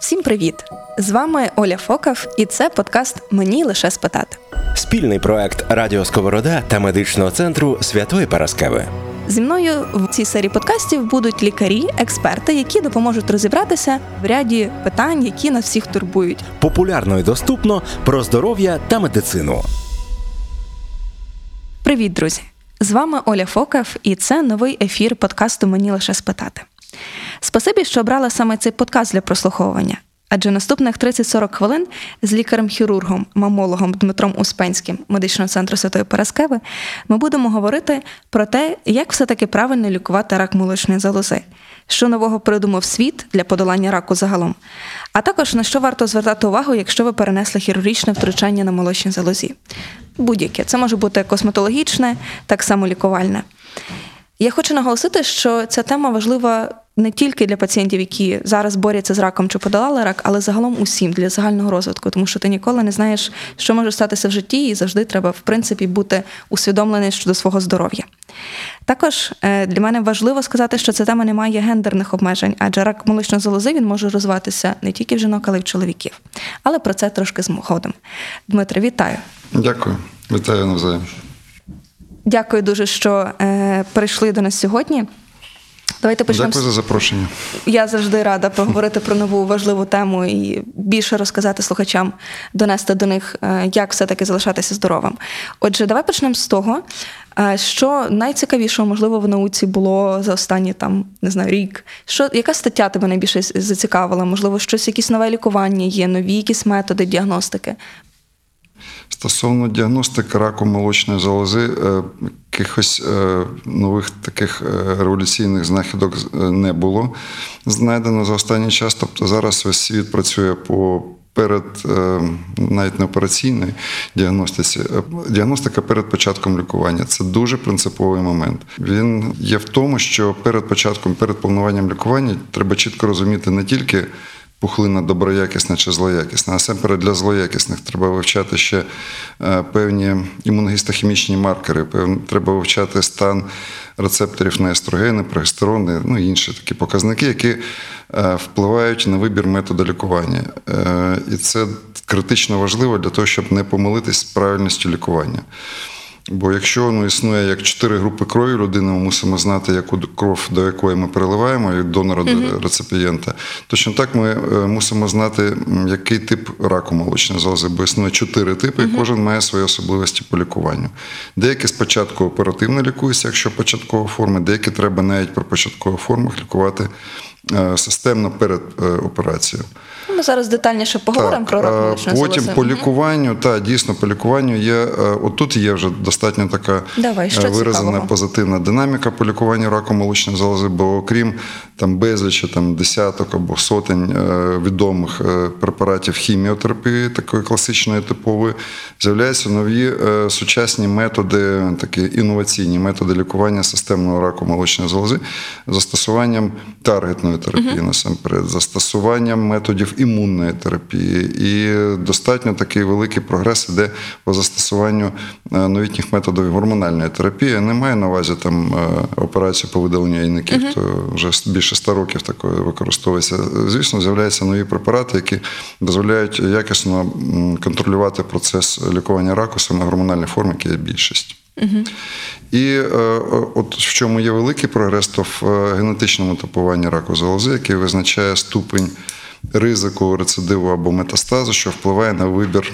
Всім привіт! З вами Оля Фокав, і це подкаст Мені лише спитати. Спільний проект Радіо Сковорода та медичного центру Святої Параскеви. Зі мною в цій серії подкастів будуть лікарі, експерти, які допоможуть розібратися в ряді питань, які нас всіх турбують. Популярно і доступно про здоров'я та медицину. Привіт, друзі! З вами Оля Фокав, і це новий ефір подкасту Мені лише спитати. Спасибі, що обрала саме цей подкаст для прослуховування. Адже наступних 30-40 хвилин з лікарем-хірургом, мамологом Дмитром Успенським медичного центру Святої Параскеви ми будемо говорити про те, як все-таки правильно лікувати рак молочної залози, що нового придумав світ для подолання раку загалом, а також на що варто звертати увагу, якщо ви перенесли хірургічне втручання на молочній залозі. Будь-яке це може бути косметологічне, так само лікувальне. Я хочу наголосити, що ця тема важлива не тільки для пацієнтів, які зараз борються з раком чи подолали рак, але загалом усім для загального розвитку, тому що ти ніколи не знаєш, що може статися в житті, і завжди треба, в принципі, бути усвідомлений щодо свого здоров'я. Також е, для мене важливо сказати, що ця тема не має гендерних обмежень, адже рак молочної залози він може розвиватися не тільки в жінок, але й в чоловіків. Але про це трошки згодом. Дмитро, вітаю. Дякую, вітаю навзаєм. Дякую дуже, що е, прийшли до нас сьогодні. Давайте почнемо. Дякую за запрошення. Я завжди рада поговорити про нову важливу тему і більше розказати слухачам, донести до них, е, як все-таки залишатися здоровим. Отже, давай почнемо з того, е, що найцікавішого, можливо, в науці було за останні там не знаю рік. Що яка стаття тебе найбільше зацікавила? Можливо, щось, якісь нове лікування є, нові якісь методи діагностики. Стосовно діагностики раку молочної залози, е, якихось е, нових таких е, революційних знахідок не було знайдено за останній час. Тобто зараз весь світ працює по перед навіть не операційної діагностиці, діагностика перед початком лікування це дуже принциповий момент. Він є в тому, що перед початком, перед плануванням лікування треба чітко розуміти не тільки пухлина доброякісна чи злоякісна. Насамперед для злоякісних треба вивчати ще е, певні імуногістохімічні маркери, треба вивчати стан рецепторів на естрогени, прогестерони, ну і інші такі показники, які е, впливають на вибір методу лікування. Е, і це критично важливо для того, щоб не помилитись з правильністю лікування. Бо якщо ну, існує як чотири групи крові людини, ми мусимо знати, яку кров до якої ми переливаємо, від донора до реципієнта. Точно так ми е, мусимо знати, який тип раку молочної залози, бо існує чотири типи, і кожен має свої особливості по лікуванню. Деякі спочатку оперативно лікуються, якщо початкова форма, деякі треба навіть при початкових формах лікувати е, системно перед е, операцією. Ми зараз детальніше поговоримо про рак молочної залози. Потім по лікуванню, та дійсно по лікуванню є отут є вже достатньо така Давай, що виразена цікавого? позитивна динаміка по лікуванню раку молочної залози, бо окрім там безлічі там десяток або сотень відомих препаратів хіміотерапії, такої класичної типової, з'являються нові сучасні методи, такі інноваційні методи лікування системного раку молочної залози, застосуванням таргетної терапії uh-huh. насамперед, застосуванням методів імунної терапії, і достатньо такий великий прогрес іде по застосуванню новітніх методів гормональної терапії. Я не маю на увазі там операцію по видаленню яйників, uh-huh. то вже більше 100 років такої використовується. Звісно, з'являються нові препарати, які дозволяють якісно контролювати процес лікування раку саме гормональної форми, які є більшість. Uh-huh. І е, от в чому є великий прогрес, то в генетичному типуванні раку залози, який визначає ступень ризику рецидиву або метастазу, що впливає на вибір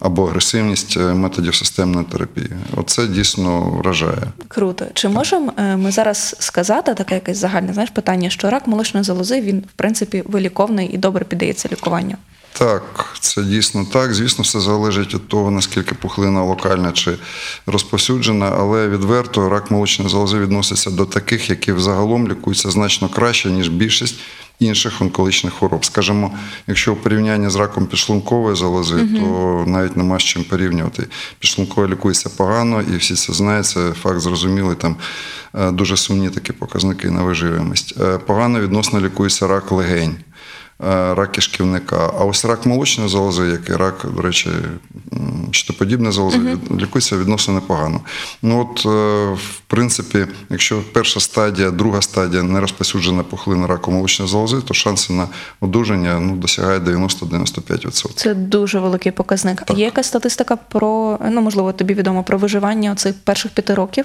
або агресивність методів системної терапії. Оце дійсно вражає. Круто. Чи можемо ми зараз сказати таке якесь загальне знаєш питання, що рак молочної залози він в принципі виліковний і добре піддається лікуванню? Так, це дійсно так. Звісно, все залежить від того, наскільки пухлина локальна чи розповсюджена, але відверто рак молочної залози відноситься до таких, які взагалом лікуються значно краще, ніж більшість інших онкологічних хвороб. Скажімо, якщо в порівнянні з раком підшлункової залози, угу. то навіть нема з чим порівнювати. Підшлункова лікується погано, і всі це знають, це факт зрозумілий. Там дуже сумні такі показники на виживаність. Погано відносно лікується рак легень. Е, рак кишківника. А ось рак молочної залози, як і рак, до речі, щитоподібної залози, від- лікується відносно непогано. Ну от, е, в принципі, якщо перша стадія, друга стадія не розпосюджена пухлина раку молочної залози, то шанси на одужання ну, досягають 90-95%. Це дуже великий показник. А є якась статистика про, ну можливо, тобі відомо про виживання оцих перших п'яти років?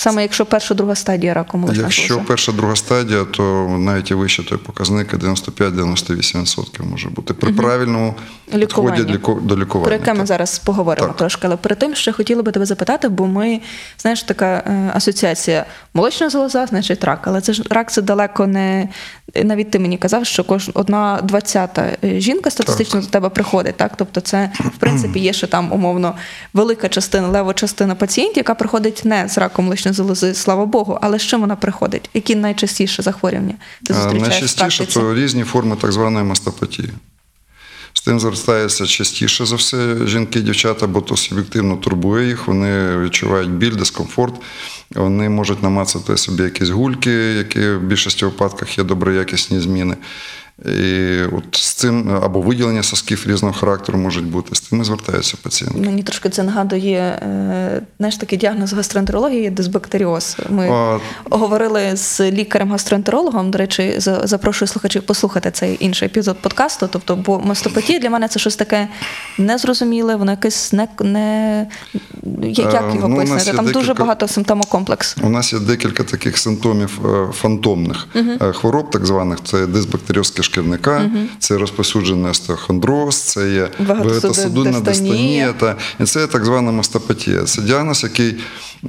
Саме якщо перша друга стадія раку молочної Якщо залози? перша друга стадія, то навіть і вище той показник 95-98% може бути при правильному Лікуванні. підході до лікування. Про яке ми так. зараз поговоримо Так. трошки. Але перед тим ще хотіла би тебе запитати, бо ми, знаєш, така е, асоціація молочна залоза, значить рак. Але це ж рак це далеко не. Навіть ти мені казав, що кожна одна двадцята е, жінка статистично до тебе приходить. Так? Тобто, це в принципі є ще там умовно велика частина, лева частина пацієнтів, яка приходить не з раком молочної залози, слава Богу, але з чим вона приходить? Які найчастіше захворювання ти зустрічаєш Найчастіше практиці? то різні форми так званої мастопатії. З тим звертаються частіше за все жінки, і дівчата, бо то суб'єктивно турбує їх, вони відчувають біль, дискомфорт, вони можуть намацати собі якісь гульки, які в більшості випадках є доброякісні зміни. І от з цим або виділення сосків різного характеру можуть бути. З тим і звертаються пацієнти. Мені трошки це нагадує е, знаєш, такий діагноз гастроентерології дисбактеріоз. Ми А- говорили з лікарем-гастроентерологом. До речі, запрошую слухачів послухати цей інший епізод подкасту. Тобто, бо мастопатія для мене це щось таке незрозуміле, воно якесь не, не як Е, його ну, пояснити. Там дуже декілька- багато симптомокомплекс. У нас є декілька таких симптомів е, фантомних е, хвороб, так званих. Це дисбактеріоз кишківника, це розпосюджений остеохондроз, це є Багатосуди- багатосудинна дистонія. та, і це так звана мастопатія. Це діагноз, який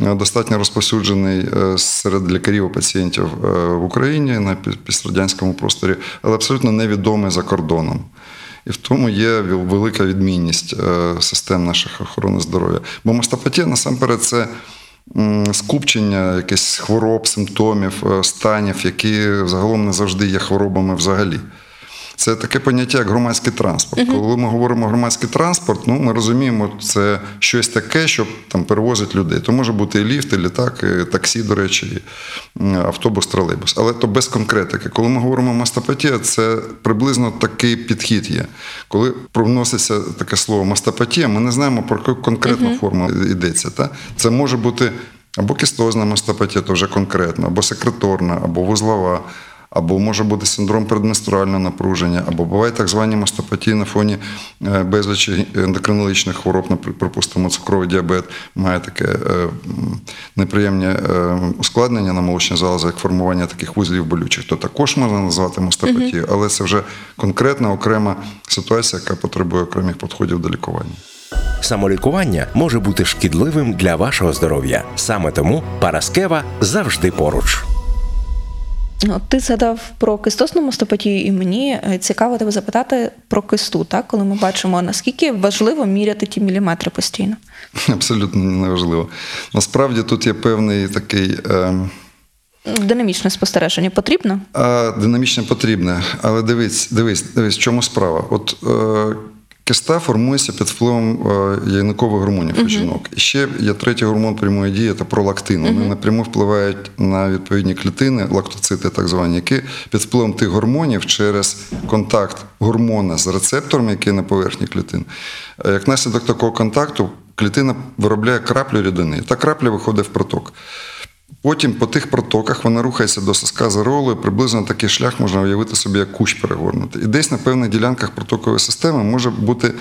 е, достатньо розповсюджений е, серед лікарів і пацієнтів е, в Україні на пі- пістрадянському просторі, але абсолютно невідомий за кордоном. І в тому є велика відмінність систем наших охорони здоров'я. Бо мастопатія насамперед це скупчення якихось хвороб, симптомів, е, станів, які загалом не завжди є хворобами взагалі. Це таке поняття, як громадський транспорт. Коли ми говоримо громадський транспорт, ну ми розуміємо, це щось таке, що там перевозить людей. То може бути і ліфт, і літак, і таксі, до речі, і автобус, тролейбус. Але то без конкретики. Коли ми говоримо мастопатія, це приблизно такий підхід є. Коли провноситься таке слово мастопатія, ми не знаємо про яку конкретну форму йдеться. Та? Це може бути або кістозна мастопатія, то вже конкретно, або секреторна, або вузлова. Або може бути синдром передменструального напруження, або бувають так звані мастопатії на фоні е, безлічі ендокринологічних хвороб, наприклад, припустимо, цукровий діабет має таке е, неприємне ускладнення на молочні залози, як формування таких вузлів болючих, то також можна назвати мастопатією, але це вже конкретна окрема ситуація, яка потребує окремих підходів до лікування. Самолікування може бути шкідливим для вашого здоров'я. Саме тому Параскева завжди поруч. Ну, Ти згадав про кистосну мастопатію, і мені е, цікаво тебе запитати про кисту, так? коли ми бачимо, наскільки важливо міряти ті міліметри постійно. Абсолютно неважливо. Насправді тут є певний такий. Е, Динамічне спостереження потрібно? А динамічне потрібне, але дивись, дивись, дивись, в чому справа. От е, киста формується під впливом е, яйникових гормонів у жінок. І ще є третій гормон прямої дії це пролактин. Вони напряму впливають на відповідні клітини, лактоцити, так звані, які під впливом тих гормонів через контакт гормона з рецептором, який на поверхні клітин. е, Як наслідок такого контакту, клітина виробляє краплю рідини. Та крапля виходить в проток. Потім по тих протоках вона рухається до соска за ролою, приблизно такий шлях можна уявити собі, як кущ перегорнути. І десь на певних ділянках протокової системи може бути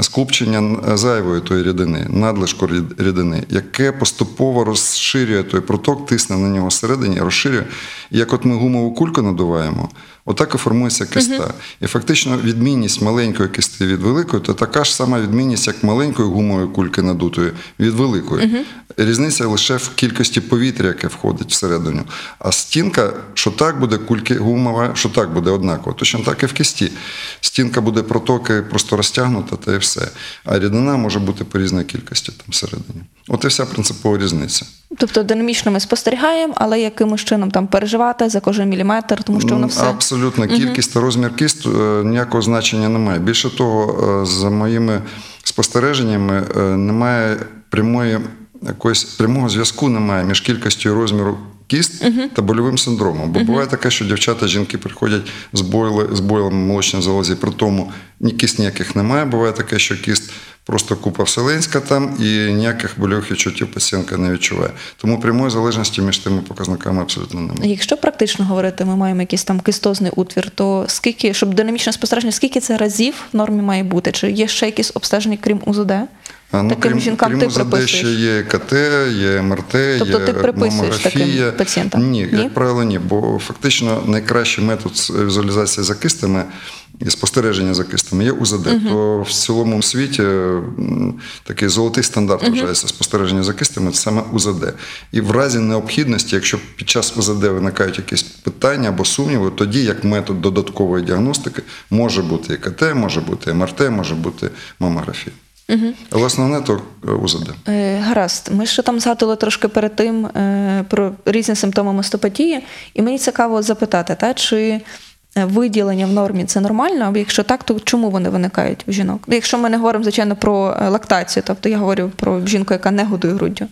скупчення зайвої тої рідини, надлишку рідини, яке поступово розширює той проток, тисне на нього всередині, розширює. І як от ми гумову кульку надуваємо, отак і формується киста. І фактично відмінність маленької кисти від великої, то така ж сама відмінність, як маленької гумової кульки надутої від великої. Різниця лише в кількості повітря, яке входить всередину. А стінка, що так буде кульки гумова, що так буде однаково. Точно так і в кисті. Стінка буде протоки просто розтягнута, та і все. А рідина може бути по різній кількості там всередині. От і вся принципова різниця. Тобто динамічно ми спостерігаємо, але якимось чином там переживати за кожен міліметр, тому що воно все. Абсолютно. Кількість та розмір кіст е, ніякого значення немає. Більше того, е, за моїми спостереженнями, е, немає прямої якоїсь прямого зв'язку немає між кількістю і розміру кіст та больовим синдромом. Бо буває таке, що дівчата, жінки приходять з бойли, з бойлами молочної залозі, при тому ні кіст ніяких немає. Буває таке, що кіст просто купа вселенська там і ніяких больових відчуттів пацієнтка не відчуває. Тому прямої залежності між тими показниками абсолютно немає. Якщо практично говорити, ми маємо якийсь там кистозний утвір, то скільки, щоб динамічне спостереження, скільки це разів в нормі має бути? Чи є ще якісь обстеження, крім УЗД? А, ну, Таким крім, жінкам крім ти УЗД приписуєш? ще є КТ, є МРТ, Тобто є ти приписуєш таким пацієнтам? Ні, Ні? як правило, ні. Бо фактично найкращий метод візуалізації за кистами і спостереження за кистами є УЗД. То в цілому світі такий золотий стандарт вважається спостереження за кистами це саме УЗД. І в разі необхідності, якщо під час УЗД виникають якісь питання або сумніви, тоді як метод додаткової діагностики може бути КТ, може бути МРТ, може бути мамографія. Але основне то е, УЗД. Е, Гаразд, ми ще там згадували трошки перед тим е, про різні симптоми мастопатії, і мені цікаво запитати, та, чи виділення в нормі це нормально, або якщо так, то чому вони виникають у жінок? Якщо ми не говоримо, звичайно, про е, лактацію, тобто я говорю про жінку, яка не годує груддю.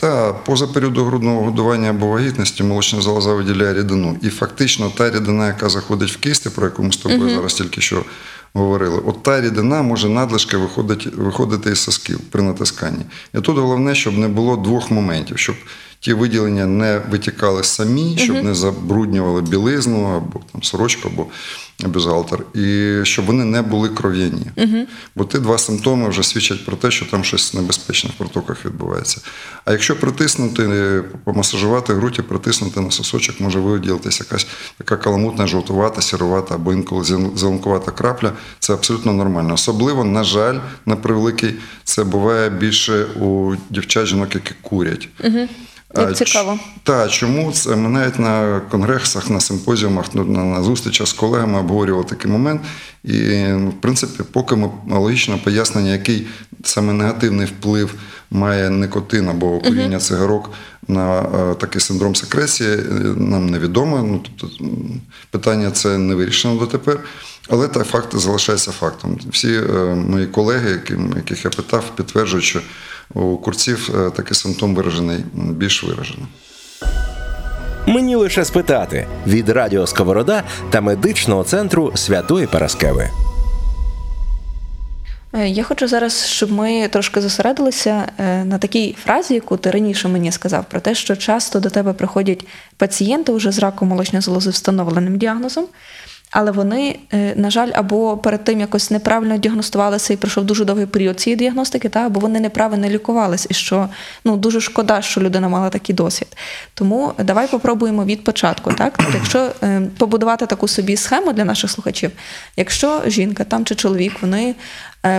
Та поза періоду грудного годування або вагітності молочна залоза виділяє рідину. І фактично та рідина, яка заходить в кисти, про яку ми з тобою зараз тільки що говорили, от та рідина може надлишки виходити, виходити із сосків при натисканні. І тут головне, щоб не було двох моментів, щоб ті виділення не витікали самі, щоб не забруднювали білизну або там сорочку, або бюзгалтер, і щоб вони не були кров'яні. Бо ті два симптоми вже свідчать про те, що там щось небезпечне в протоках відбувається. А якщо притиснути, помасажувати грудь і притиснути на сосочок, може виділитися якась така каламутна, жовтувата, сірувата або інколи зеленкувата крапля. Це абсолютно нормально. Особливо, на жаль, на превеликий, це буває більше у дівчат, жінок, які курять. Як цікаво. та чому це ми навіть на конгресах, на симпозіумах, ну, на, на зустрічах з колегами обговорювали такий момент. І, ну, в принципі, поки ми логічне пояснення, який саме негативний вплив має никотин або куріння цигарок на е, такий синдром секресії, е, нам невідомо. Ну, тобто, питання це не вирішено дотепер. Але так факт залишається фактом. Всі е, мої колеги, яким, яких я питав, підтверджують, що у курців е, такий симптом виражений більш виражено. Мені лише спитати від Радіо Сковорода та медичного центру Святої Параскеви. Е, Я хочу зараз, щоб ми трошки зосередилися на такій фразі, яку ти раніше мені сказав, про те, що часто до тебе приходять пацієнти вже з раком молочної залози встановленим діагнозом, але вони, е, на жаль, або перед тим якось неправильно діагностувалися і пройшов дуже довгий період цієї діагностики, та або вони неправильно лікувалися, і що ну дуже шкода, що людина мала такий досвід. Тому давай попробуємо від початку. Так, Тобто, якщо е, побудувати таку собі схему для наших слухачів, якщо жінка там чи чоловік, вони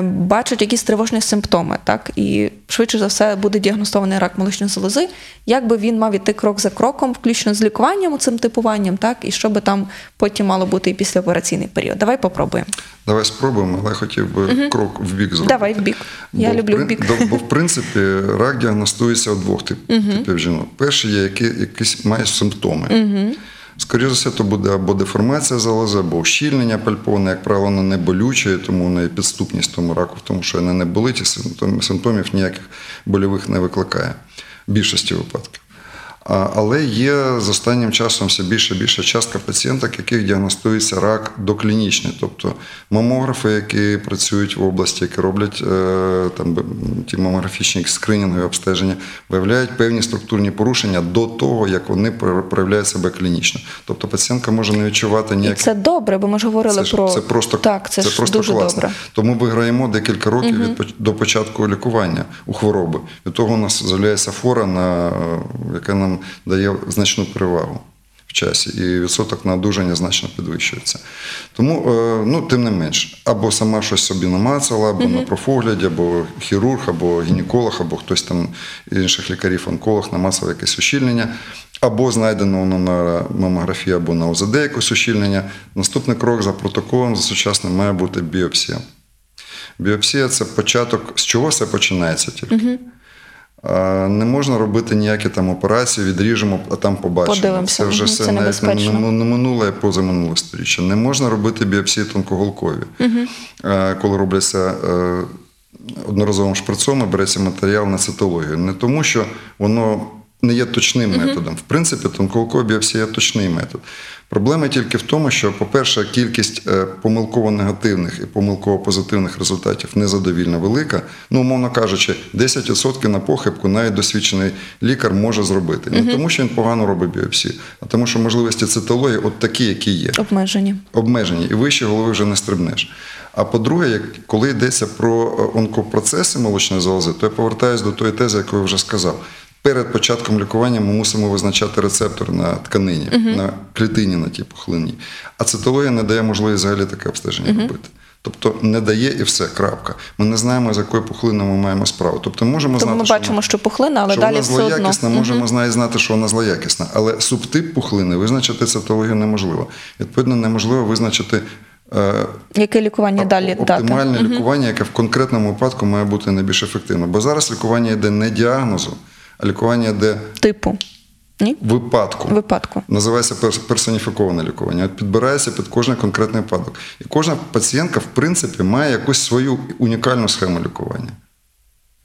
бачать якісь тривожні симптоми, так і швидше за все буде діагностований рак молочної залози, як би він мав іти крок за кроком, включно з лікуванням цим типуванням, так і що би там потім мало бути і післяопераційний період. Давай попробуємо. Давай спробуємо, але я хотів би крок в бік зробити. Давай в бік. Я Бо люблю в бік. Бо в принципі рак діагностується у двох тип, типів жінок. Перший є, який якісь має симптоми. Скоріше за все, то буде або деформація залози, або ущільнення пальпони, як правило, вона не болюче, тому в і підступність тому раку, тому що вона не болить, і симптомів ніяких больових не викликає в більшості випадків. Але є з останнім часом все більше і більша частка пацієнток, яких діагностується рак доклінічний, тобто мамографи, які працюють в області, які роблять е, там ті мамографічні скринінгові обстеження, виявляють певні структурні порушення до того, як вони проявляють себе клінічно. Тобто пацієнтка може не відчувати І це добре, бо ми ж говорили це, про це просто, так, це, ж просто дуже класно. добре. Тому виграємо декілька років від поч- до початку лікування у хвороби. Від того у нас з'являється фора, на, яка нам дає значну перевагу в часі, і відсоток на одужання значно підвищується. Тому, е, ну, тим не менш, або сама щось собі намацала, або на профогляді, або хірург, або гінеколог, або хтось там інших лікарів, онколог намацав якесь ущільнення. Або знайдено воно на мамографії, або на ОЗД якось ущільнення. Наступний крок за протоколом за сучасним має бути біопсія. Біопсія це початок, з чого все починається тільки. А, Не можна робити ніякі там операції, відріжемо, а там побачимо. Подивимося. Це вже все це навіть не, не, не минуле, а позаминуле сторіччя. Не можна робити біопсії тонкоголкові. А, Коли робляться е, одноразовим шприцом і береться матеріал на цитологію. Не тому, що воно не є точним методом. В принципі, тонкоокова біопсія є точний метод. Проблема тільки в тому, що, по-перше, кількість е, помилково негативних і помилково позитивних результатів незадовільно велика. Ну, умовно кажучи, 10% на похибку навіть досвідчений лікар може зробити. Не тому, що він погано робить біопсію, а тому, що можливості цитології от такі, які є Обмежені. обмежені, і вище голови вже не стрибнеш. А по-друге, коли йдеться про е, онкопроцеси молочної залози, то я повертаюся до тої тези, яку я вже сказав. Перед початком лікування ми мусимо визначати рецептор на тканині, на клітині на тій пухлині. А цитологія не дає можливість взагалі таке обстеження робити. Тобто не дає і все, крапка. Ми не знаємо, з якою пухлиною ми маємо справу. Тобто можемо Тому знати, ми що бачимо, що пухлина, але що далі вона все одно. злоякісна, можемо знати знати, що вона злоякісна. Але субтип пухлини визначити цитологію неможливо. Відповідно, неможливо визначити е, Яке лікування далі дати? оптимальне лікування, яке в конкретному випадку має бути найбільш ефективним. Бо зараз лікування йде не діагнозу, а лікування йде Типу. Ні? випадку. Випадку. Називається персоніфіковане лікування. От підбирається під кожен конкретний випадок. І кожна пацієнтка, в принципі, має якусь свою унікальну схему лікування,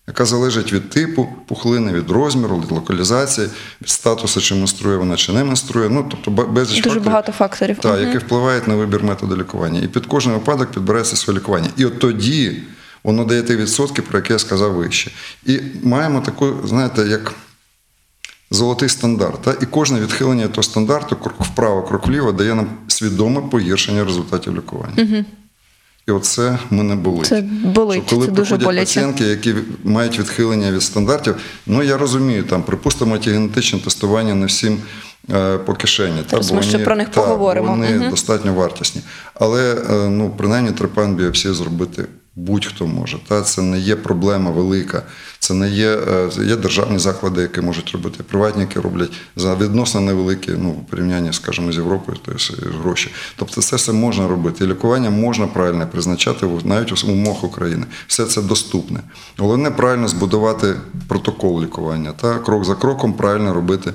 яка залежить від типу пухлини, від розміру, від локалізації, від статусу, чи менструє вона, чи не менструє. Ну, тобто безліч Дуже факторів. багато факторів. Так, Мгм. які впливають на вибір методу лікування. І під кожен випадок підбирається своє лікування. І от тоді воно дає ті відсотки, про які я сказав вище. І маємо таку, знаєте, як золотий стандарт. Та? І кожне відхилення того стандарту, крок вправо, крок вліво, дає нам свідоме погіршення результатів лікування. І оце мене болить. Це болить, Що коли це дуже боляче. пацієнтки, які мають відхилення від стандартів, ну я розумію, там, припустимо, ті генетичні тестування не всім е, по кишені. Зараз бо ми ще про них та, бо поговоримо. Вони Мгм. достатньо вартісні. Але е, ну, принаймні трепан біопсію зробити будь-хто може. Та? Це не є проблема велика. Це не є, е, є державні заклади, які можуть робити, приватні, які роблять за відносно невеликі, ну, в порівнянні, скажімо, з Європою, то є гроші. Тобто це все можна робити. Лікування можна правильно призначати навіть у умовах України. Все це доступне. Головне правильно збудувати протокол лікування. Та? Крок за кроком правильно робити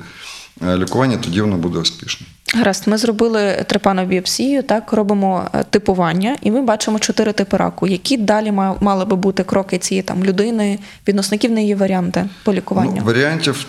е, лікування, тоді воно буде успішним. Гаразд, ми зробили трепанобіопсію, так робимо е, типування, і ми бачимо чотири типи раку. Які далі ма- мали би бути кроки цієї там людини, відносників неї варіанти по лікуванню? Ну, варіантів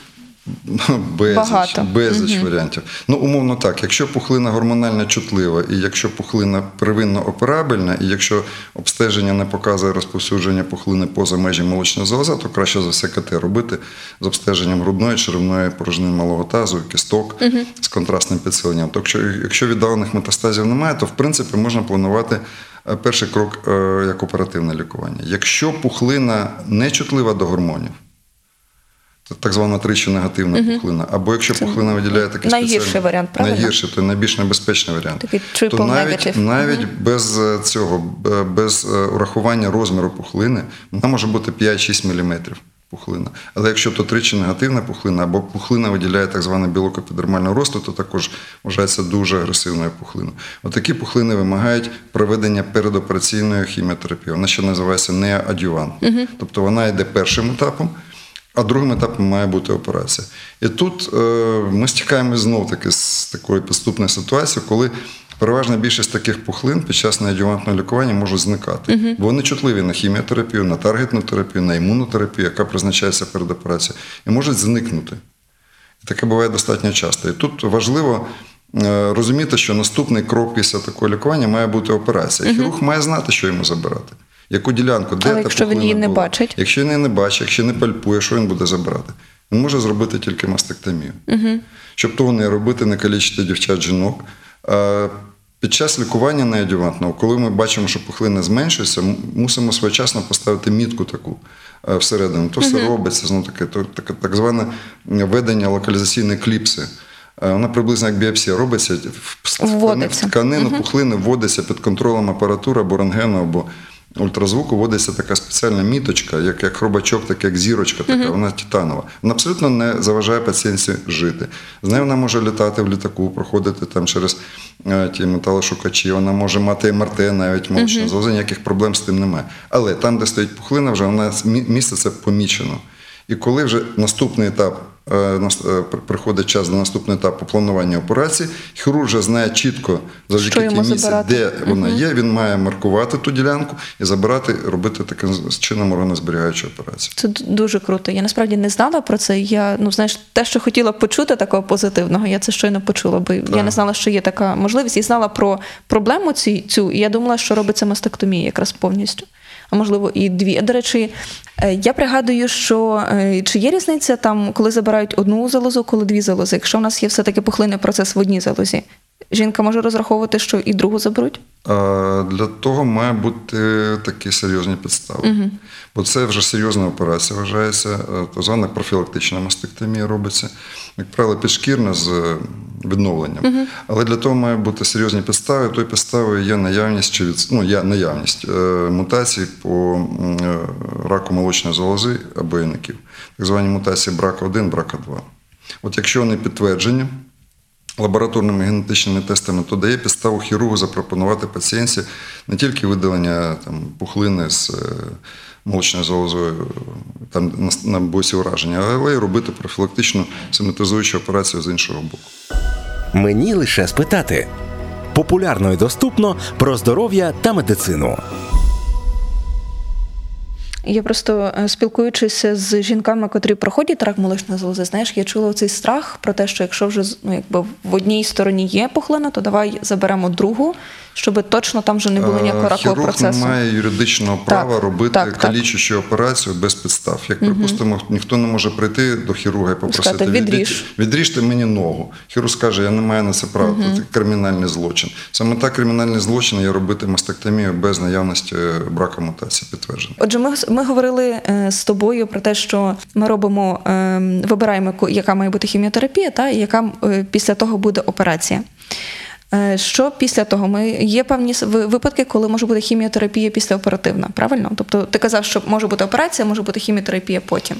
безліч, Багато. безліч варіантів. Ну, умовно так, якщо пухлина гормонально чутлива, і якщо пухлина первинно операбельна, і якщо обстеження не показує розповсюдження пухлини поза межі молочної залози, то краще за все КТ робити з обстеженням грудної, черевної порожнини малого тазу, кісток з контрастним підсиленням. То якщо, віддалених метастазів немає, то в принципі можна планувати. е, Перший крок е, як оперативне лікування. Якщо пухлина не чутлива до гормонів, так звана тричі негативна пухлина. Або якщо пухлина виділяє такий найгірший варіант, правильно? Найгірший, то найбільш небезпечний варіант. Такий то навіть, negative. навіть без е, цього, без е, урахування розміру пухлини, вона може бути 5-6 мм пухлина. Але якщо то тричі негативна пухлина, або пухлина виділяє так званий білок епідермального росту, то також вважається дуже агресивною пухлиною. Отакі пухлини вимагають проведення передопераційної хіміотерапії. Вона ще називається неоадювантна. Тобто вона йде першим етапом. А другим етапом має бути операція. І тут е, ми стікаємо знов таки з такої підступної ситуації, коли переважна більшість таких пухлин під час неадювантного лікування можуть зникати. Бо вони чутливі на хіміотерапію, на таргетну терапію, на імунотерапію, яка призначається перед операцією, і можуть зникнути. І таке буває достатньо часто. І тут важливо е, розуміти, що наступний крок після такого лікування має бути операція. Хірург має знати, що йому забирати. Яку ділянку, де Але якщо він її не була. бачить? Якщо він її не бачить, якщо не пальпує, що він буде забирати? Він може зробити тільки мастектомію. Угу. Щоб того не робити, не калічити дівчат жінок. Під час лікування неадювантного, коли ми бачимо, що пухлина зменшується, мусимо своєчасно поставити мітку таку е, всередину. То все робиться, знову таке, то, таке, так зване ведення локалізаційної кліпси. Е, Вона приблизно як біопсія робиться в тканину пухлини вводиться під контролем апаратури або рентгену, або ультразвуку, вводиться така спеціальна міточка, як, як хробачок, так як зірочка, така, вона титанова. Вона абсолютно не заважає пацієнтці жити. З нею вона може літати в літаку, проходити там через е, ті металошукачі, вона може мати МРТ навіть молочне uh залози, ніяких проблем з тим немає. Але там, де стоїть пухлина, вже вона місце це помічено. І коли вже наступний етап е, е, приходить час до наступного етапу планування операції, хірург вже знає чітко завдяки тій місці, де вона є. Він має маркувати ту ділянку і забирати, робити таким чином органозберігаючу операцію. Це дуже круто. Я насправді не знала про це. Я ну знаєш, те, що хотіла почути такого позитивного, я це щойно почула, бо я не знала, що є така можливість, і знала про проблему ці, цю. І я думала, що робиться мастектомія якраз повністю. А можливо, і дві. До речі, е, я пригадую, що е, чи є різниця там, коли забирають одну залозу, коли дві залози. Якщо в нас є все-таки пухлинний процес в одній залозі, жінка може розраховувати, що і другу заберуть? Для того має бути такі серйозні підстави. Бо це вже серйозна операція вважається, е, так звана профілактична мастектомія робиться, як правило, підшкірна з відновленням. Але для того має бути серйозні підстави. Тої підстави є наявність чи від, ну, є наявність е, мутацій по е, раку молочної залози або яників. Так звані мутації брака-1, брака-2. От якщо вони підтверджені, лабораторними генетичними тестами, то дає підставу хірургу запропонувати пацієнтці не тільки видалення там, пухлини з е, молочною залозою там, на, боці ураження, але й робити профілактичну симметризуючу операцію з іншого боку. Мені лише спитати. Популярно і доступно про здоров'я та медицину. Я просто спілкуючись спілкуючися з жінками, котрі проходять рак молочної залози, знаєш, я чула цей страх про те, що якщо вже ну, якби в одній стороні є пухлина, то давай заберемо другу, щоб точно там вже не було ніякого Е, ракового Хірург процесу. не має юридичного Так, права робити так, так. калічущу операцію без підстав. Як припустимо, ніхто не може прийти до хірурга і попросити Сказати, «Відріж». Відріжте мені ногу. Хірург скаже, я не маю на це права. Це кримінальний злочин. Саме так кримінальний злочин є робити мастектомію без наявності браку мутації підтвердження. Отже, ми, ми говорили е, з тобою про те, що ми робимо, е, вибираємо, яка має бути хіміотерапія, та і яка е, після того буде операція. Е, Що після того? Ми є певні випадки, коли може бути хіміотерапія післяоперативна, правильно? Тобто ти казав, що може бути операція, може бути хіміотерапія потім.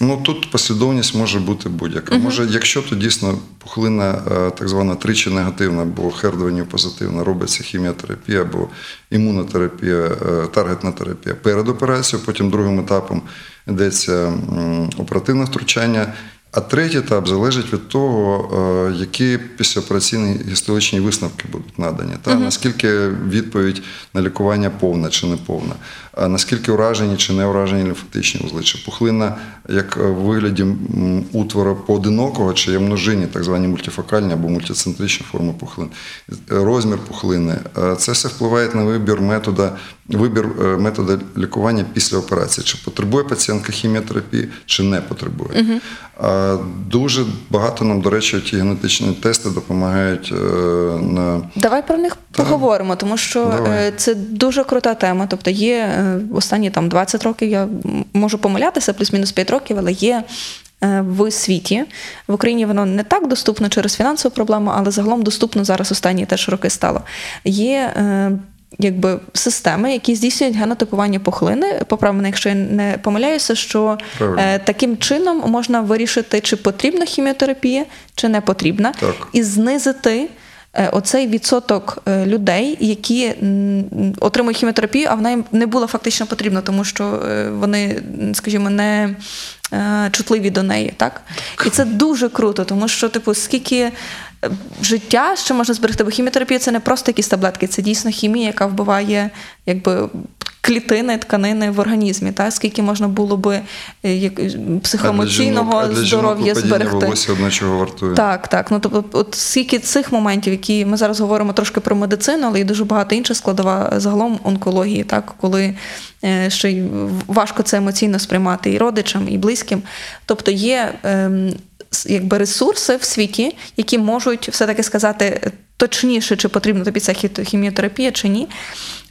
Ну тут послідовність може бути будь-яка. Може, якщо то дійсно пухлина е, так звана тричі негативна, або хердованів позитивна, робиться хіміотерапія або імунотерапія, е, таргетна терапія перед операцією, потім другим етапом йдеться оперативне втручання. А третій етап залежить від того, е, які післяопераційні гістологічні висновки будуть надані. Та наскільки відповідь на лікування повна чи не повна, наскільки уражені чи не уражені лімфатичні вузли, чи пухлина як е, в вигляді утвора поодинокого, чи є множинні, так звані мультифокальні або мультицентричні форми пухлин, Е, розмір пухлини. Е, Це все впливає на вибір метода, вибір метода лікування після операції. Чи потребує пацієнтка хіміотерапії, чи не потребує. А Дуже багато нам, до речі, ті генетичні тести допомагають на Давай про них поговоримо, тому що Давай. це дуже крута тема. Тобто є останні там 20 років, я можу помилятися, плюс-мінус 5 років, але є. е, В світі в Україні воно не так доступно через фінансову проблему, але загалом доступно зараз останні теж роки стало. Є е, якби системи, які здійснюють генотипування пухлини. Поправ мене, якщо я не помиляюся, що е, таким чином можна вирішити, чи потрібна хіміотерапія, чи не потрібна, Так. і знизити е, оцей відсоток е, людей, які отримують хіміотерапію, а вона їм не була фактично потрібна, тому що е, вони, скажімо, не е, чутливі до неї. Так? І це дуже круто, тому що, типу, скільки. е, Життя ще можна зберегти, бо хіміотерапія це не просто якісь таблетки, це дійсно хімія, яка вбиває якби, клітини, тканини в організмі. Та? Скільки можна було би е, як, психоемоційного а для жінок здоров'я зберегти. волосся одне чого вартує. Так, так. Ну тобто, от скільки цих моментів, які ми зараз говоримо трошки про медицину, але і дуже багато інша складова загалом онкології, так, коли е, ще й важко це емоційно сприймати і родичам, і близьким. Тобто є ем, якби ресурси в світі, які можуть все-таки сказати точніше, чи потрібна тобі ця хі- хіміотерапія чи ні.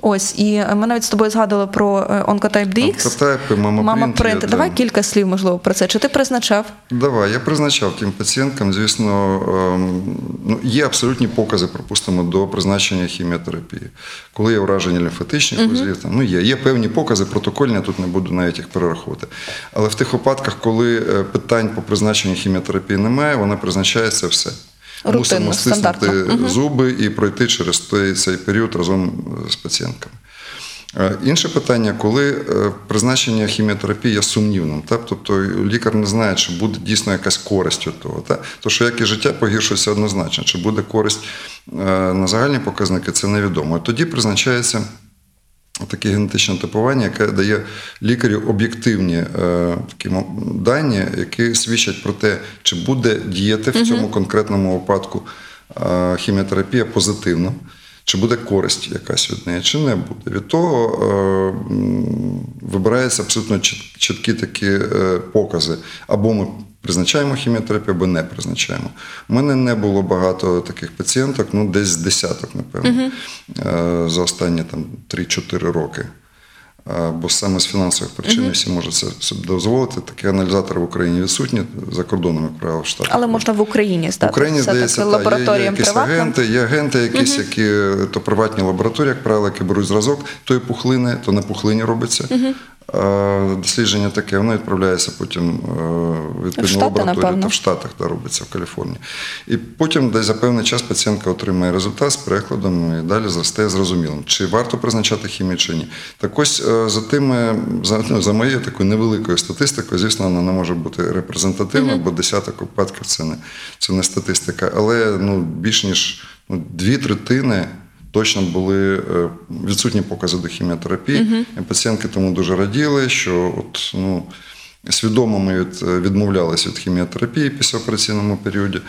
Ось, і ми навіть з тобою згадували про е, Oncotype DX. Онкотайпи, мамапринт Мама принт. є, Давай да. кілька слів, можливо, про це. Чи ти призначав? Давай, я призначав тим пацієнткам, звісно, ем, ну, є абсолютні покази, припустимо, до призначення хіміотерапії. Коли є ураження лімфатичних вузлів, там, ну, є. є певні покази, протокольні, я тут не буду навіть їх перераховувати. Але в тих випадках, коли е, питань по призначенню хіміотерапії немає, вона призначається все. Мусимо стиснути стандартно. Зуби і пройти через той, цей період разом з пацієнтками. Е, Інше питання, коли е, призначення хіміотерапії є сумнівним, так? тобто лікар не знає, чи буде дійсно якась користь від того. Так? То що як і життя погіршується однозначно, чи буде користь е, на загальні показники, це невідомо. Тоді призначається таке генетичне типування, яке дає лікарю об'єктивні е, такі дані, які свідчать про те, чи буде діяти в цьому конкретному випадку е, хіміотерапія позитивно, чи буде користь якась від неї, чи не буде. Від того е, вибираються абсолютно чіт- чіткі такі е, покази. Або ми призначаємо хіміотерапію, або не призначаємо. У мене не було багато таких пацієнток, ну десь десяток, напевно, е, за останні там 3-4 роки. Е, Бо саме з фінансових причин не всі можуть це собі дозволити. Такі аналізатори в Україні відсутні, за правило, в Штатах. Але можна в Україні В. Україні здається, таки та, є, є якісь приватним. агенти, є агенти, якісь, які то приватні лабораторії, як правило, які беруть зразок тої пухлини, то на пухлині робиться. А дослідження таке, воно відправляється потім е, в відповідну Штати, лабораторію, то в Штатах да, робиться в Каліфорнії. І потім десь за певний час пацієнтка отримає результат з перекладом і далі стає зрозумілим, чи варто призначати хімію чи ні. Так ось е, за тими, за, ну, за моєю такою невеликою статистикою, звісно, вона не може бути репрезентативною, бо десяток випадків це не, це не статистика. Але ну, більш ніж ну, дві третини. Точно були е, відсутні покази до хіміотерапії. І Пацієнтки тому дуже раділи, що от, ну, свідомо ми від, відмовлялися від хіміотерапії після операційному періоді,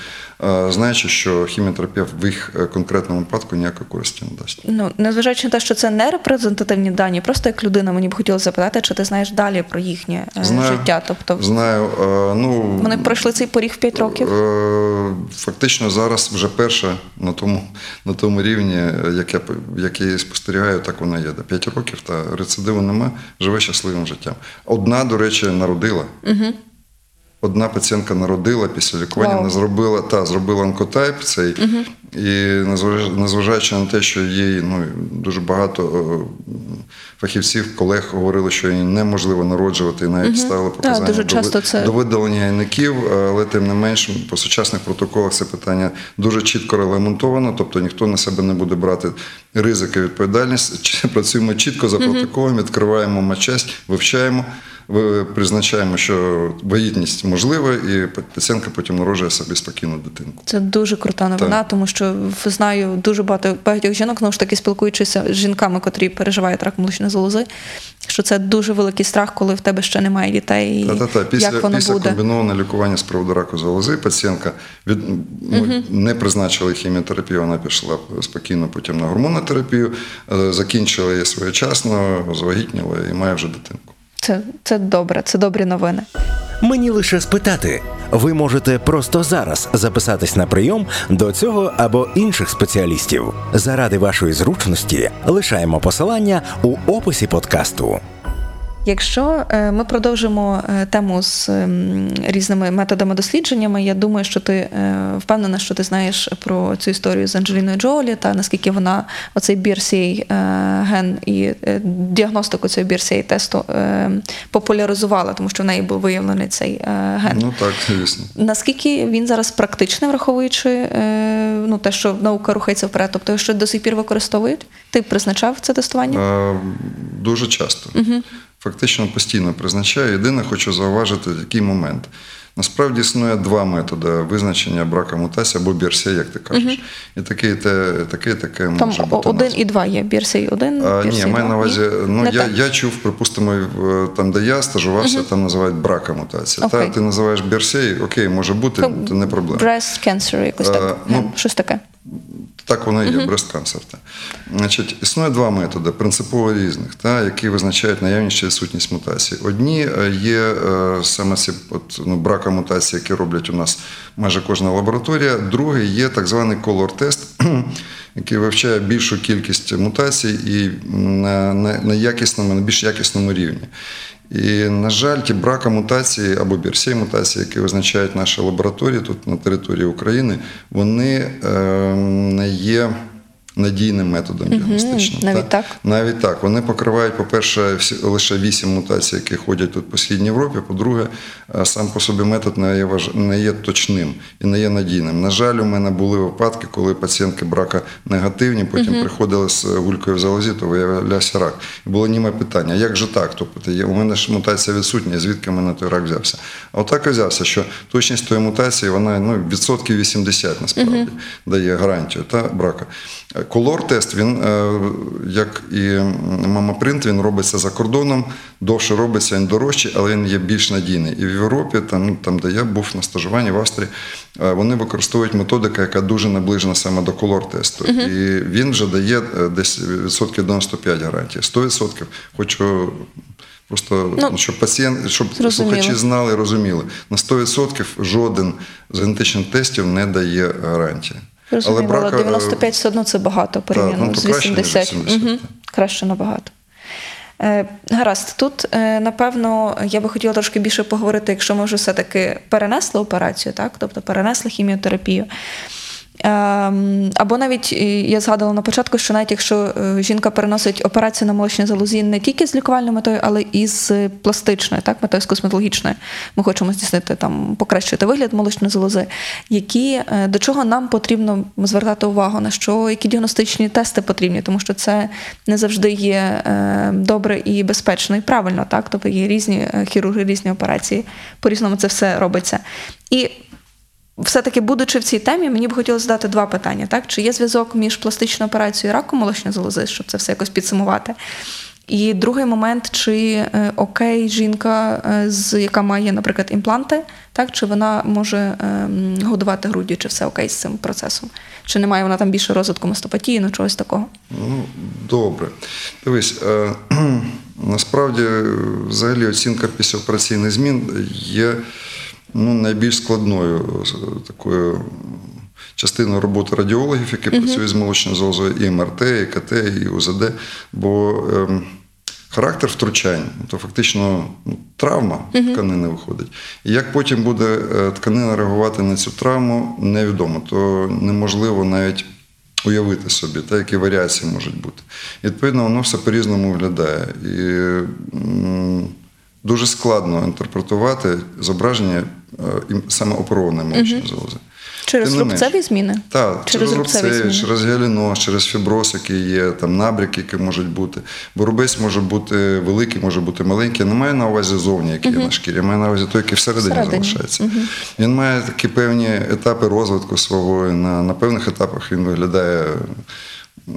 е, знаючи, що хіміотерапія в їх е, конкретному випадку ніякої користі не дасть. Ну, незважаючи на те, що це не репрезентативні дані, просто як людина мені б хотілося запитати, чи ти знаєш далі про їхнє е, життя. Тобто знаю, ну, вони пройшли цей поріг в 5 років. Фактично зараз вже перша на тому, на тому рівні, як я, як я спостерігаю, так вона є. До 5 років та рецидиву нема, живе щасливим життям. Одна, до речі, народила. Угу. Одна пацієнтка народила після лікування, вона зробила, та, зробила онкотайп цей, і незважаючи на те, що їй ну, дуже багато е, фахівців, колег говорили, що їй неможливо народжувати, і навіть ставили показання дуже до, часто це- до видалення гайників, але тим не менш по сучасних протоколах це питання дуже чітко регламентовано, тобто ніхто на себе не буде брати ризики, відповідальність. Працюємо чітко за протоколом, відкриваємо матчасть, вивчаємо. Призначаємо, що вагітність можлива, і пацієнтка потім народжує собі спокійну дитинку. Це дуже крута новина, тому що знаю дуже багато багатьох жінок, знову ж таки спілкуючися з жінками, котрі переживають рак молочної залози, що це дуже великий страх, коли в тебе ще немає дітей. І Та-та-та. Після, як воно після буде. комбінованого лікування з приводу раку залози пацієнтка від, ми не призначили хіміотерапію, вона пішла спокійно потім на гормонотерапію, е, закінчила її своєчасно, завагітніла і має вже дитинку. Це, це добре, це добрі новини. Мені лише спитати. Ви можете просто зараз записатись на прийом до цього або інших спеціалістів. Заради вашої зручності лишаємо посилання у описі подкасту. Якщо е, ми продовжимо е, тему з ем, різними методами дослідженнями, я думаю, що ти е, впевнена, що ти знаєш про цю історію з Анджеліною Джолі та наскільки вона оцей е, ген і діагностику цього BRCA тесту популяризувала, тому що в неї був виявлений цей ген. Ну так, звісно. Наскільки він зараз практичний, враховуючи ну, те, що наука рухається вперед, тобто що до сих пір використовують? Ти призначав це тестування? Дуже часто. Фактично постійно призначаю. Єдине, хочу зауважити такий момент. Насправді існує два методи визначення брака мутації або бірсія, як ти кажеш. І таке, і те, таке, таке може о- бути. один назва. і два є. BRCA 1 А, BRCA ні, 2. маю на увазі, ну Не я, так. я чув, припустимо, там, де я стажувався, там називають брака мутація. Окей. Та ти називаєш бірсей, окей, може бути, це не проблема. Breast cancer, якось Е, так. ну, щось таке. Так воно і є, брест канцер. Значить, існує два методи, принципово різних, та, які визначають наявність чи відсутність мутацій. Одні е, є е, саме ці от, ну, брака мутації, які роблять у нас майже кожна лабораторія. Другий є так званий колор-тест, який вивчає більшу кількість мутацій і на, на, на якісному, на більш якісному рівні. І, на жаль, ті брака мутації або бірсей мутації, які визначають наші лабораторії тут на території України, вони не є надійним методом діагностичним. навіть так? Навіть так. Вони покривають, по-перше, всі, лише вісім мутацій, які ходять тут по східній Європі. По-друге, е, сам по собі метод не є, важ... не є точним і не є надійним. На жаль, у мене були випадки, коли пацієнтки брака негативні, потім приходили з гулькою в залозі, то виявлявся рак. І було німе питання, як же так? Тобто у мене ж мутація відсутня, звідки мене той рак взявся? А отак і взявся, що точність тої мутації, вона ну, відсотків 80 насправді дає гарантію та, брака. Колор-тест, він, е, як і мамопринт, він робиться за кордоном, довше робиться, він дорожчий, але він є більш надійний. І в Європі, там, ну, там де я був на стажуванні в Австрії, е, вони використовують методику, яка дуже наближена саме до колор-тесту. І він вже дає е, десь відсотків 95 гарантії. 100% хочу. Просто Ну, щоб пацієнт, щоб зрозуміло. слухачі знали, розуміли. На 100% жоден з генетичних тестів не дає гарантії. Зрозуміло, але брака, е, 95 все одно це багато порівняно ну, з краще, 80. 80, Мгм. Краще набагато. Е, гаразд, тут, е, напевно, я би хотіла трошки більше поговорити, якщо ми вже все-таки перенесли операцію, так? тобто перенесли хіміотерапію. Ем, Або навіть я згадувала на початку, що навіть якщо е, жінка переносить операцію на молочній залозі не тільки з лікувальною метою, але і з пластичною, так, метою з косметологічною, ми хочемо здійснити там покращити вигляд молочної залози, які е, до чого нам потрібно звертати увагу, на що які діагностичні тести потрібні, тому що це не завжди є е, добре і безпечно, і правильно, так? Тобто є різні хірурги, різні операції, по різному це все робиться. І все-таки, будучи в цій темі, мені б хотілося задати два питання: так? Чи є зв'язок між пластичною операцією і раком молочної залози, щоб це все якось підсумувати? І другий момент, чи е, окей, жінка, е, з яка має, наприклад, імпланти, так чи вона може е, годувати груддю, чи все окей з цим процесом? Чи немає вона там більше розвитку мастопатії, ну чогось такого? Ну, добре. Дивись, е, насправді, взагалі, оцінка післяопераційних змін є ну, найбільш складною е, такою частиною роботи радіологів, які працюють з молочною залозою, і МРТ, і КТ, і УЗД. Бо ем, характер втручань, то фактично ну, травма тканини виходить. І як потім буде е, тканина реагувати на цю травму, невідомо. То неможливо навіть уявити собі, та, які варіації можуть бути. І, відповідно, воно все по-різному виглядає. І дуже складно інтерпретувати зображення е, саме оперованої молочної залози. Через рубцеві зміни? Так, через, рубцеві рубцеві, зміни. через гіаліноз, через фіброз, який є, там набряки, які можуть бути. Бо рубець може бути великий, може бути маленький. Я не маю на увазі зовні, який є на шкірі, я маю на увазі той, який всередині, Всередині. залишається. Він має такі певні етапи розвитку свого. На, на певних етапах він виглядає.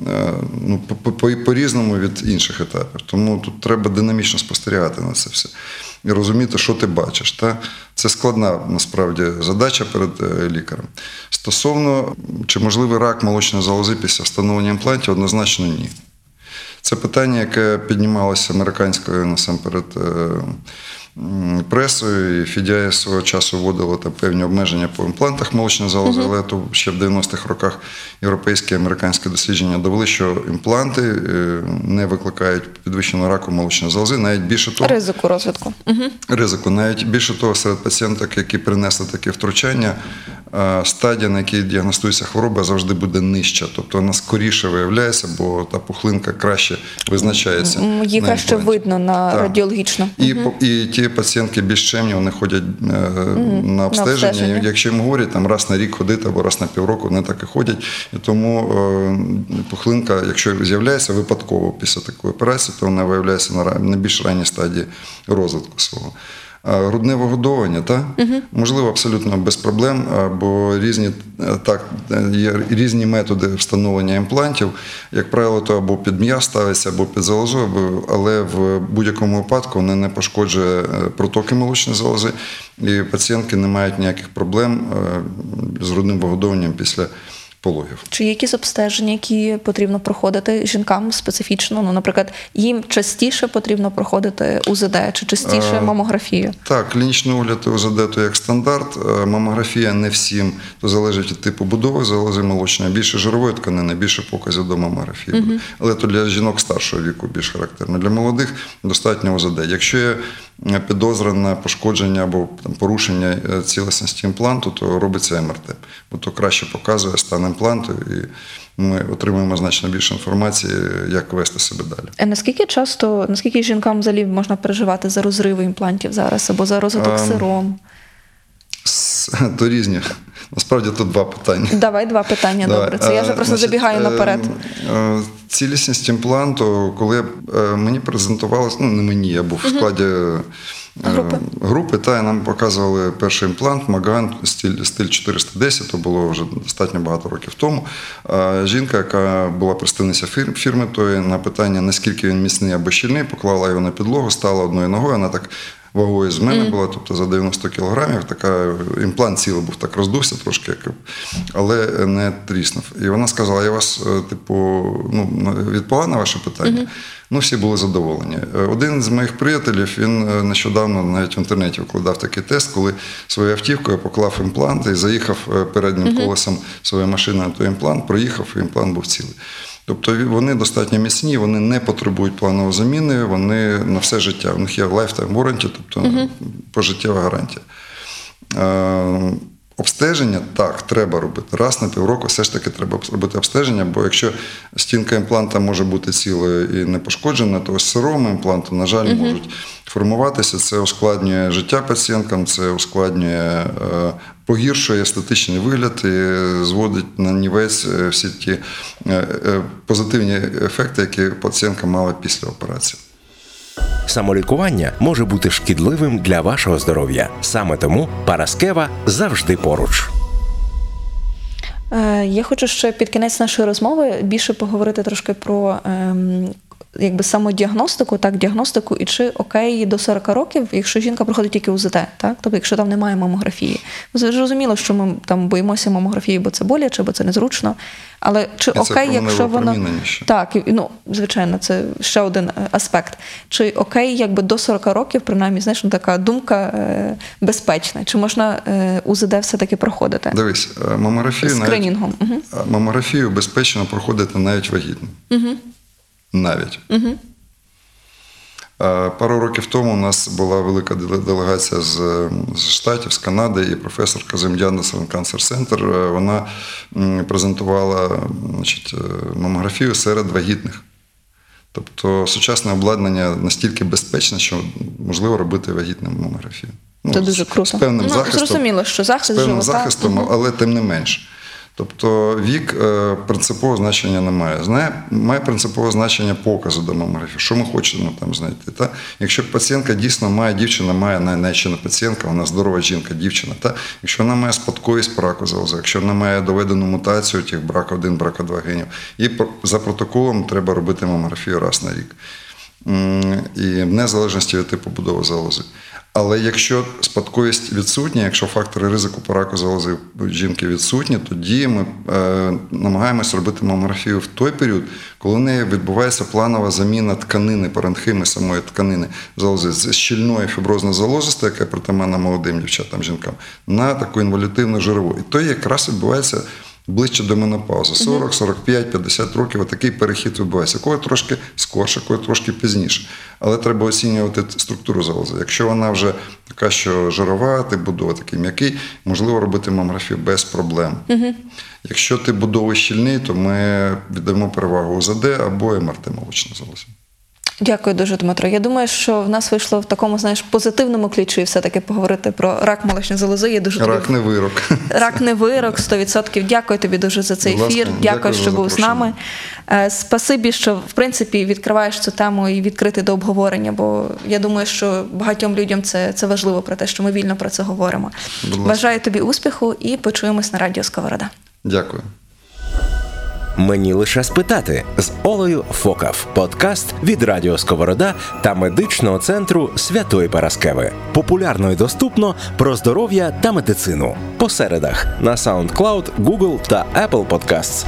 Е, Ну, по- по- по-різному від інших етапів. Тому тут треба динамічно спостерігати на це все і розуміти, що ти бачиш. Та? Це складна насправді задача перед е, лікарем. Стосовно чи можливий рак молочної залози після встановлення імплантів, однозначно ні. Це питання, яке піднімалося американською насамперед е, пресою, і Фідяє свого часу вводила там певні обмеження по імплантах молочної залози, але то ще в 90-х роках європейські і американські дослідження довели, що імпланти е, не викликають підвищеного раку молочної залози, навіть більше того, Ризику розвитку. Ризику. Навіть більше того, серед пацієнток, які принесли таке втручання, стадія, на якій діагностується хвороба, завжди буде нижча. Тобто вона скоріше виявляється, бо та пухлинка краще визначається. Її краще видно на Так. радіологічно. І, по- і ті пацієнтки більш чемні, вони ходять е, на обстеження. обстеження. І Якщо їм говорять, там раз на рік ходити або раз на півроку, вони так і ходять. І тому е, пухлинка, якщо з'являється випадково після такої операції, то вона виявляється на, на більш ранній стадії розвитку свого. А Грудне вигодовування, та? можливо, абсолютно без проблем, бо різні, е, так, е, є різні методи встановлення імплантів. Як правило, то або під м'яз ставиться, або під залозу, але в будь-якому випадку вони не пошкоджує е, протоки молочної залози, і пацієнтки не мають ніяких проблем е, з грудним вигодовуванням після пологів. Чи є якісь обстеження, які потрібно проходити жінкам специфічно? Ну, наприклад, їм частіше потрібно проходити УЗД чи частіше Е, мамографію? Так, клінічний огляд УЗД то як стандарт. Е, Мамографія не всім, то залежить від типу будови залози молочної. Більше жирової тканини, більше показів до мамографії. буде. Але то для жінок старшого віку більш характерно. Для молодих достатньо УЗД. Якщо є е, підозра на пошкодження або там, порушення цілісності імпланту, то робиться МРТ, бо то краще показує стан імпланту, і ми отримуємо значно більше інформації, як вести себе далі. А наскільки часто, наскільки жінкам взагалі можна переживати за розриви імплантів зараз або за розвиток Ем, сиром? То різні. Насправді тут два питання. Давай два питання. Давай. Добре. Це я вже Е, просто значить, забігаю е, наперед. е, Цілісність імпланту, коли мені презентувалось, ну не мені, я був в складі Групи. групи, та і нам показували перший імплант Маган стиль, стиль 410, то було вже достатньо багато років тому. Жінка, яка була представниця фір- фірми, тої на питання, наскільки він міцний або щільний, поклала його на підлогу, стала одною ногою, вона так. Вагою з мене була, тобто за 90 кілограмів, така імплант цілий був так роздувся трошки, як, але не тріснув. І вона сказала: я вас, е, типу, ну, відповіла на ваше питання. Ну, всі були задоволені. Е, Один з моїх приятелів він е, нещодавно навіть в інтернеті викладав такий тест, коли своєю автівкою поклав імплант і заїхав переднім колесом своєї машини на той імплант, проїхав, і імплант був цілий. Тобто вони достатньо міцні, вони не потребують планової заміни, вони на все життя. У них є lifetime warranty, тобто пожиттєва гарантія. Е, Обстеження так, треба робити. Раз на півроку все ж таки треба робити обстеження, бо якщо стінка імпланта може бути цілою і не пошкоджена, то ось сирому імпланту, на жаль, можуть формуватися. Це ускладнює життя пацієнткам, це ускладнює, е, погіршує естетичний вигляд і зводить на нівець е, всі ті е, е, позитивні ефекти, які пацієнтка мала після операції. Самолікування може бути шкідливим для вашого здоров'я. Саме тому Параскева завжди поруч. Я хочу ще під кінець нашої розмови більше поговорити трошки про ем, якби самодіагностику, так, діагностику, і чи окей до 40 років, якщо жінка проходить тільки УЗД, так? Тобто, якщо там немає мамографії. Зрозуміло, що ми там боїмося мамографії, бо це боляче, бо це незручно. Але чи це окей, якщо воно. Так, ну, звичайно, це ще один е, аспект. Чи окей, якби до 40 років, принаймні, знаєш, ну, така думка е, безпечна? Чи можна е, УЗД все-таки проходити? Дивись, мамографію навіть- Мамографію безпечно проходити навіть вагітним. Угу. Навіть. Угу. Пару років тому у нас була велика делегація з, з Штатів, з Канади, і професор Казим'ян Cancer Center. е, Вона презентувала значить, е, мамографію серед вагітних. Тобто сучасне обладнання настільки безпечне, що можливо робити вагітним мамографію. Це з- дуже круто. З певним Ну, захистом. зрозуміло, що захист з певним живота, захистом, але тим не менш. Тобто вік е, принципового значення не має. Знає, має принципове значення показу до мамографії, що ми хочемо там знайти. Та? Якщо пацієнтка дійсно має, дівчина має не пацієнтка, вона здорова жінка, дівчина. Та? Якщо вона має спадковість по раку залози, якщо вона має доведену мутацію тих брака 1 брака 2 генів, і за протоколом треба робити мамографію раз на рік. І в незалежності від типу будови залози. Але якщо спадковість відсутня, якщо фактори ризику по раку залози жінки відсутні, тоді ми е, намагаємось робити мамографію в той період, коли в неї відбувається планова заміна тканини, паренхими самої тканини залози з щільної фіброзно залозистої, яка притаманна молодим дівчатам, жінкам, на таку інвалютивну жирову. І то якраз відбувається ближче до менопаузи. 40, 45, 50 років такий перехід відбувається. Кого трошки скорше, кого трошки пізніше. Але треба оцінювати структуру залози. Якщо вона вже така, що жирова, ти будова такий м'який, можливо робити мамографію без проблем. Якщо ти будовий щільний, то ми віддамо перевагу УЗД або МРТ молочної залози. Дякую дуже, Дмитро. Я думаю, що в нас вийшло в такому, знаєш, позитивному ключі все-таки поговорити про рак молочної залози. Я дуже тобі- Рак не вирок. Рак не вирок, 100%. Дякую тобі дуже за цей ефір. дякую Дякую, що був з нами. Е, Спасибі, що в принципі відкриваєш цю тему і відкритий до обговорення, бо я думаю, що багатьом людям це, це важливо про те, що ми вільно про це говоримо. Бажаю тобі успіху і почуємось на радіо Сковорода. Дякую. Мені лише спитати з Олею Фокав. Подкаст від Радіо Сковорода та медичного центру Святої Параскеви. Популярно і доступно про здоров'я та медицину. По середах на SoundCloud, Google та Apple Podcasts.